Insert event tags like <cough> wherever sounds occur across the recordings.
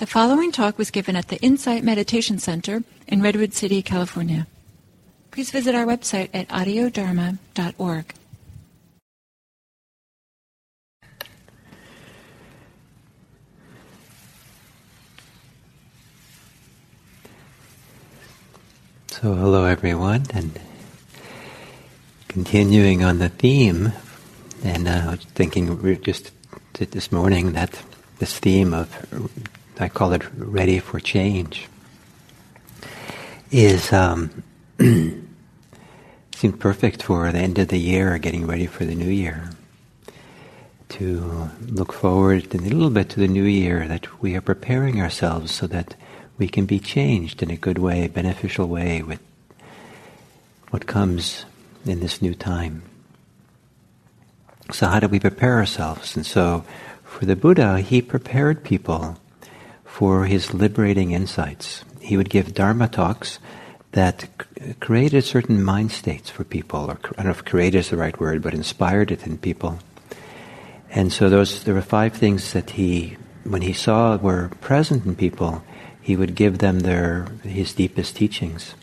The following talk was given at the Insight Meditation Center in Redwood City, California. Please visit our website at audiodharma.org. So, hello everyone, and continuing on the theme, and uh, I was thinking just this morning that this theme of I call it ready for change, is um, <clears throat> seems perfect for the end of the year, getting ready for the new year. To look forward a little bit to the new year, that we are preparing ourselves so that we can be changed in a good way, beneficial way with what comes in this new time. So how do we prepare ourselves? And so for the Buddha, he prepared people for his liberating insights. He would give Dharma talks that created certain mind states for people, or I don't know if created is the right word, but inspired it in people. And so those there were five things that he, when he saw were present in people, he would give them their his deepest teachings.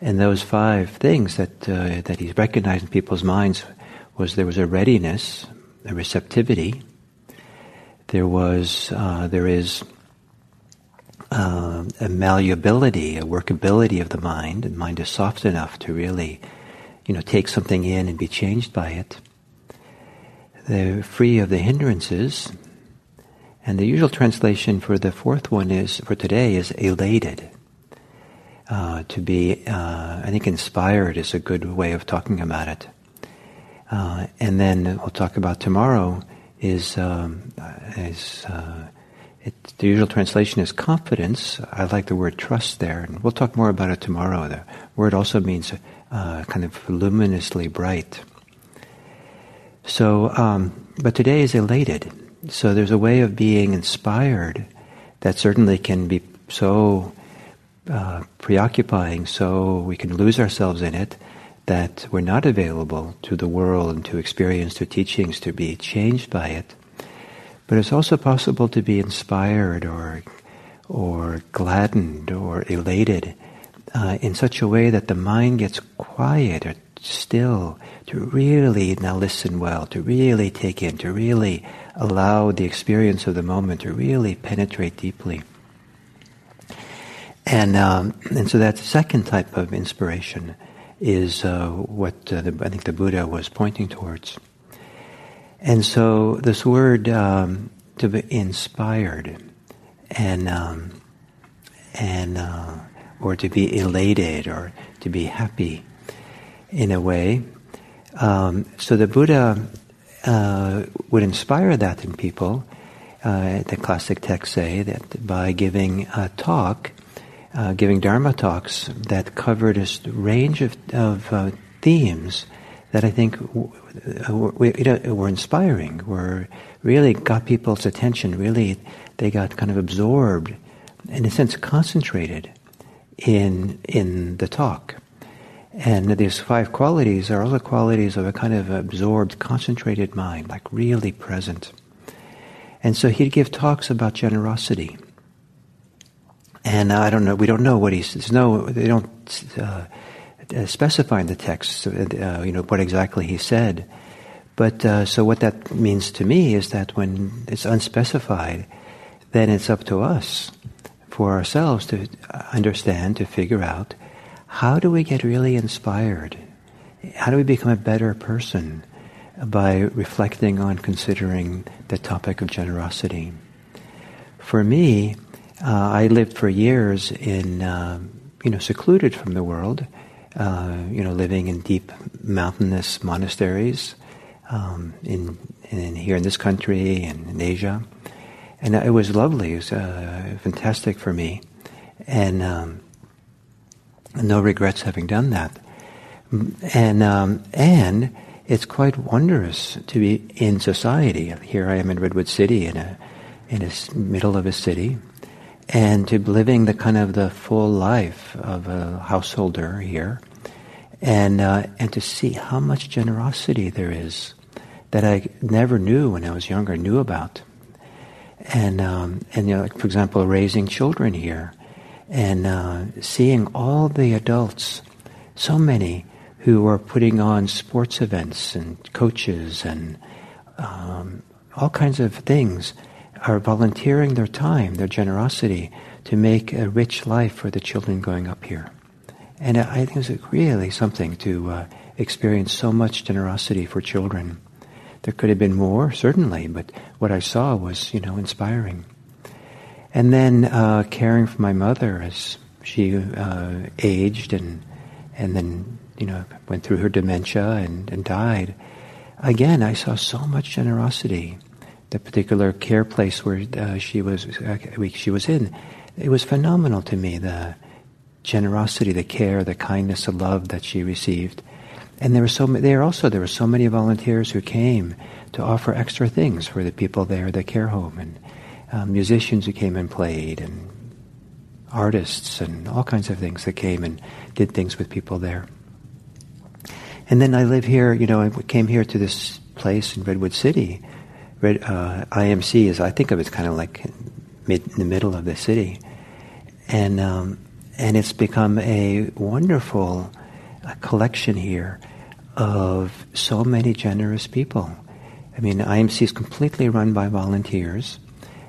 And those five things that uh, that he recognized in people's minds was there was a readiness, a receptivity. There was uh, there is uh, a malleability, a workability of the mind. The mind is soft enough to really, you know, take something in and be changed by it. They're free of the hindrances. And the usual translation for the fourth one is, for today, is elated. Uh, to be, uh, I think inspired is a good way of talking about it. Uh, and then we'll talk about tomorrow is, um, is uh, it, the usual translation is confidence. I like the word trust there, and we'll talk more about it tomorrow. The word also means uh, kind of luminously bright. So, um, but today is elated. So there's a way of being inspired that certainly can be so uh, preoccupying, so we can lose ourselves in it, that we're not available to the world and to experience, to teachings, to be changed by it. But it's also possible to be inspired or, or gladdened or elated uh, in such a way that the mind gets quiet or still, to really now listen well, to really take in, to really allow the experience of the moment to really penetrate deeply. And um, and so that second type of inspiration is uh, what uh, the, I think the Buddha was pointing towards. And so this word um, to be inspired and um, and uh, or to be elated or to be happy in a way. Um, so the Buddha uh, would inspire that in people. Uh, the classic texts say that by giving a talk, uh, giving Dharma talks that covered a range of, of uh, themes that I think know, were inspiring, were really got people's attention. Really, they got kind of absorbed, in a sense, concentrated in in the talk. And these five qualities are all the qualities of a kind of absorbed, concentrated mind, like really present. And so he'd give talks about generosity. And I don't know, we don't know what he's, there's no, they don't uh, uh, specify in the text, uh, you know, what exactly he said. But uh, so what that means to me is that when it's unspecified, then it's up to us, for ourselves, to understand, to figure out how do we get really inspired? How do we become a better person by reflecting on considering the topic of generosity? For me, uh, I lived for years in, uh, you know, secluded from the world, uh, you know, living in deep mountainous monasteries um, in, in, here in this country and in Asia, and it was lovely. It was uh, fantastic for me, and um, no regrets having done that. And um, and it's quite wondrous to be in society. Here I am in Redwood City, in a in the middle of a city, and to living the kind of the full life of a householder here, and uh, and to see how much generosity there is that I never knew when I was younger, knew about, and um, and you know, for example, raising children here, and uh, seeing all the adults, so many who are putting on sports events and coaches and um, all kinds of things, are volunteering their time, their generosity to make a rich life for the children going up here. And I think it's really something to uh, experience so much generosity for children. There could have been more, certainly, but what I saw was, you know, inspiring. And then uh, caring for my mother as she uh, aged and and then you know went through her dementia and, and died. Again, I saw so much generosity. The particular care place where uh, she was uh, she was in, it was phenomenal to me. The generosity, the care, the kindness, the love that she received. And there were so there also there were so many volunteers who came to offer extra things for the people there the care home, and um, musicians who came and played, and artists, and all kinds of things that came and did things with people there. And then I live here. You know, I came here to this place in Redwood City. Uh, IMC is I think of it as kind of like mid, in the middle of the city, and um, and it's become a wonderful uh, collection here of so many generous people. I mean, IMC is completely run by volunteers,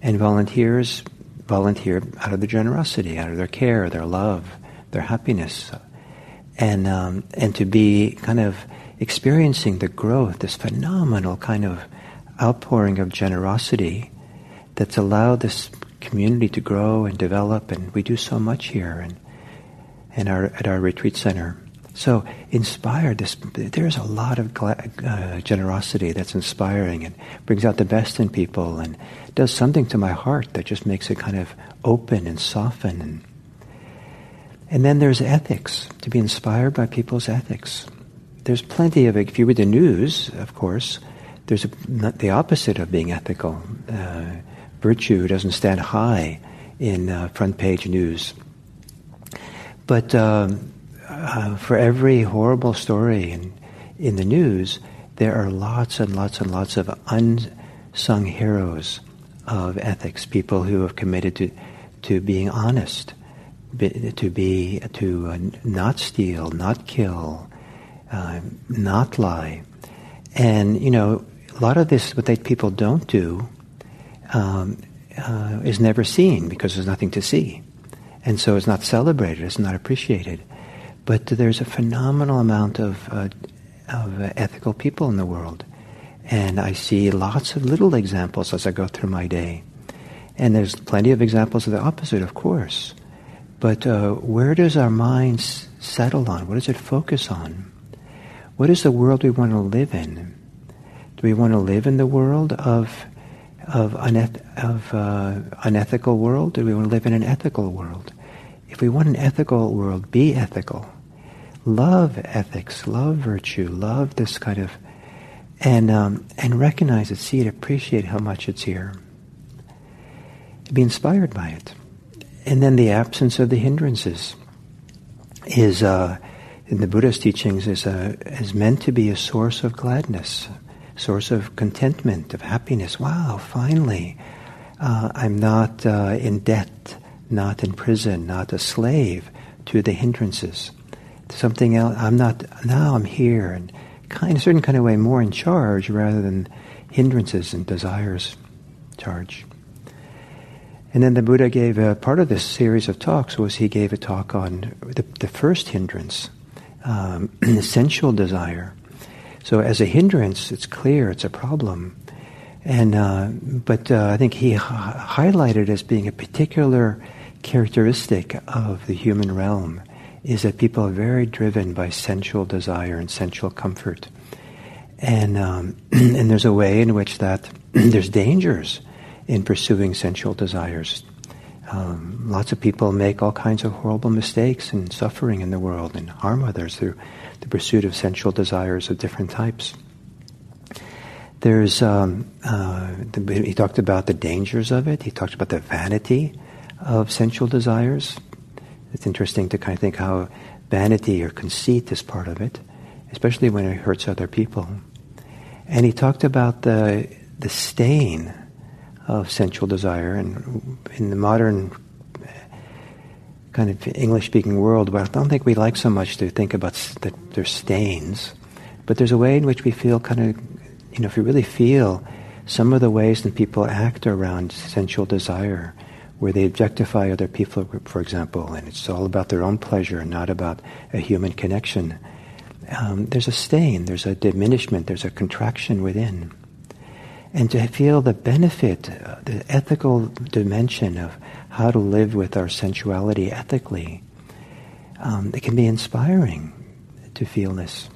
and volunteers volunteer out of their generosity, out of their care, their love, their happiness, and um, and to be kind of experiencing the growth, this phenomenal kind of outpouring of generosity that's allowed this community to grow and develop, and we do so much here and, and our, at our retreat center. So inspired, this, there's a lot of uh, generosity that's inspiring and brings out the best in people and does something to my heart that just makes it kind of open and soften. And, and then there's ethics, to be inspired by people's ethics. There's plenty of, if you read the news, of course, there's a, the opposite of being ethical. Uh, virtue doesn't stand high in uh, front page news. But um, uh, for every horrible story in, in the news, there are lots and lots and lots of unsung heroes of ethics, people who have committed to, to being honest, to be to uh, not steal, not kill, uh, not lie, and you know a lot of this what people don't do um, uh, is never seen because there's nothing to see. And so it's not celebrated, it's not appreciated. But there's a phenomenal amount of, uh, of ethical people in the world. And I see lots of little examples as I go through my day. And there's plenty of examples of the opposite, of course. But uh, where does our minds settle on? What does it focus on? What is the world we want to live in? Do we want to live in the world of of, uneth- of uh, unethical world? Do we want to live in an ethical world? If we want an ethical world, be ethical. Love ethics, love virtue, love this kind of, and um, and recognize it, see it, appreciate how much it's here. Be inspired by it, and then the absence of the hindrances is uh, in the Buddha's teachings is a, is meant to be a source of gladness, source of contentment, of happiness. Wow, finally, uh, I'm not uh, in debt, not in prison, not a slave to the hindrances. Something else, I'm not, now I'm here, and kind a certain kind of way more in charge rather than hindrances and desires charge. And then the Buddha gave a part of this series of talks was he gave a talk on the, the first hindrance, um, <clears throat> sensual desire. So as a hindrance, it's clear it's a problem. And uh, but uh, I think he h- highlighted as being a particular characteristic of the human realm is that people are very driven by sensual desire and sensual comfort, and um, <clears throat> and there's a way in which that <clears throat> there's dangers in pursuing sensual desires. Um, lots of people make all kinds of horrible mistakes and suffering in the world and harm others through the pursuit of sensual desires of different types. There's, um, uh, the, he talked about the dangers of it. He talked about the vanity of sensual desires. It's interesting to kind of think how vanity or conceit is part of it, especially when it hurts other people. And he talked about the, the stain of sensual desire. And in the modern kind of English-speaking world, well, I don't think we like so much to think about that there's stains, but there's a way in which we feel kind of, you know, if you really feel some of the ways that people act around sensual desire, where they objectify other people, for example, and it's all about their own pleasure and not about a human connection. Um, there's a stain, there's a diminishment, there's a contraction within. And to feel the benefit, uh, the ethical dimension of how to live with our sensuality ethically, um, it can be inspiring to feel this.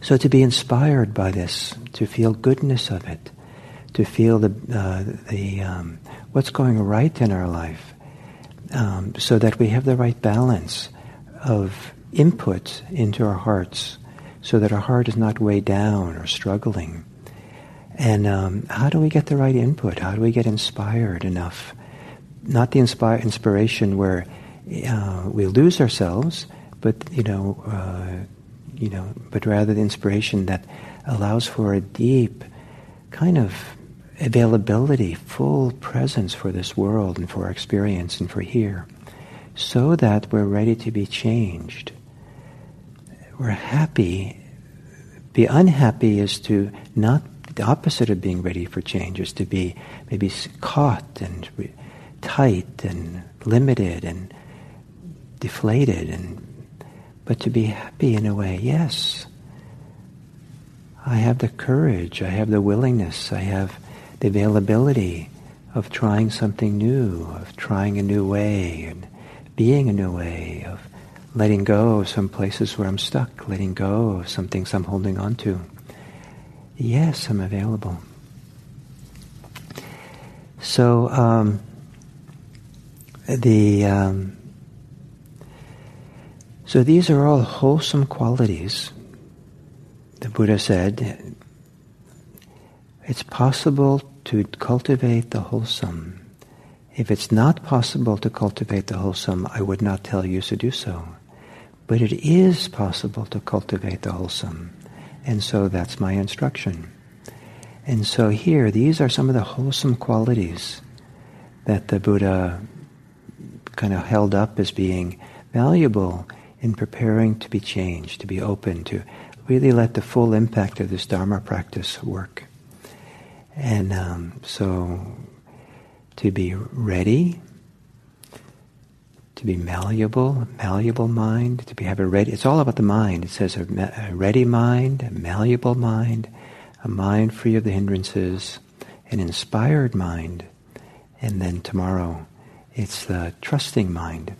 So to be inspired by this, to feel goodness of it, to feel the, uh, the um, what's going right in our life, um, so that we have the right balance of input into our hearts, so that our heart is not weighed down or struggling. And um, how do we get the right input? How do we get inspired enough? Not the inspire, inspiration where uh, we lose ourselves, but you know, uh, you know, but rather the inspiration that allows for a deep kind of availability, full presence for this world and for our experience and for here, so that we're ready to be changed. We're happy. Be unhappy is to not the opposite of being ready for change is to be maybe caught and re- tight and limited and deflated and but to be happy in a way yes i have the courage i have the willingness i have the availability of trying something new, of trying a new way, and being a new way, of letting go of some places where I'm stuck, letting go of some things I'm holding on to. Yes, I'm available. So um, the um, so these are all wholesome qualities. The Buddha said it's possible to cultivate the wholesome. If it's not possible to cultivate the wholesome, I would not tell you to do so. But it is possible to cultivate the wholesome. And so that's my instruction. And so here, these are some of the wholesome qualities that the Buddha kind of held up as being valuable in preparing to be changed, to be open, to really let the full impact of this Dharma practice work. And um, so to be ready, to be malleable, malleable mind, to be have a ready. It's all about the mind. It says a, a ready mind, a malleable mind, a mind free of the hindrances, an inspired mind, and then tomorrow, it's the trusting mind,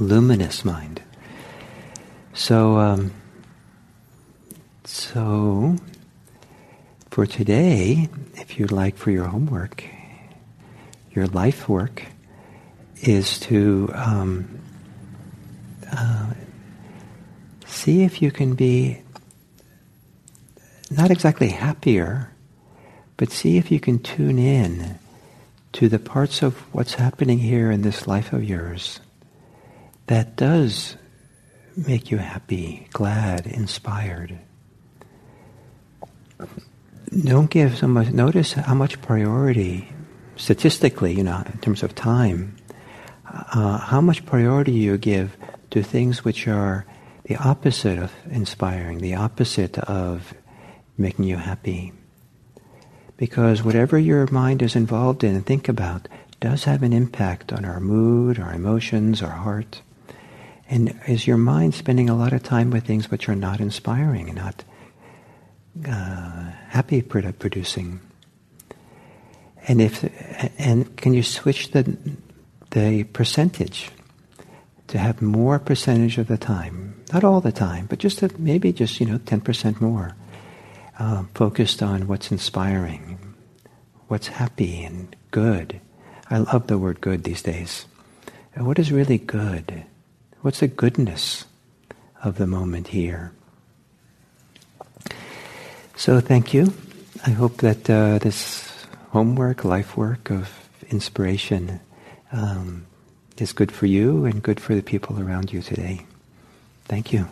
luminous mind. So, um, so for today, if you'd like for your homework, your life work, is to um, uh, see if you can be not exactly happier, but see if you can tune in to the parts of what's happening here in this life of yours that does make you happy, glad, inspired. Don't give so much, notice how much priority, statistically, you know, in terms of time, uh, how much priority you give to things which are the opposite of inspiring, the opposite of making you happy. Because whatever your mind is involved in and think about does have an impact on our mood, our emotions, our heart. And is your mind spending a lot of time with things which are not inspiring, not uh, happy producing. And if and can you switch the the percentage to have more percentage of the time, not all the time, but just maybe just you know ten percent more, uh, focused on what's inspiring, what's happy and good. I love the word good these days. And what is really good? What's the goodness of the moment here? So thank you. I hope that uh, this homework, life work of inspiration um, is good for you and good for the people around you today. Thank you.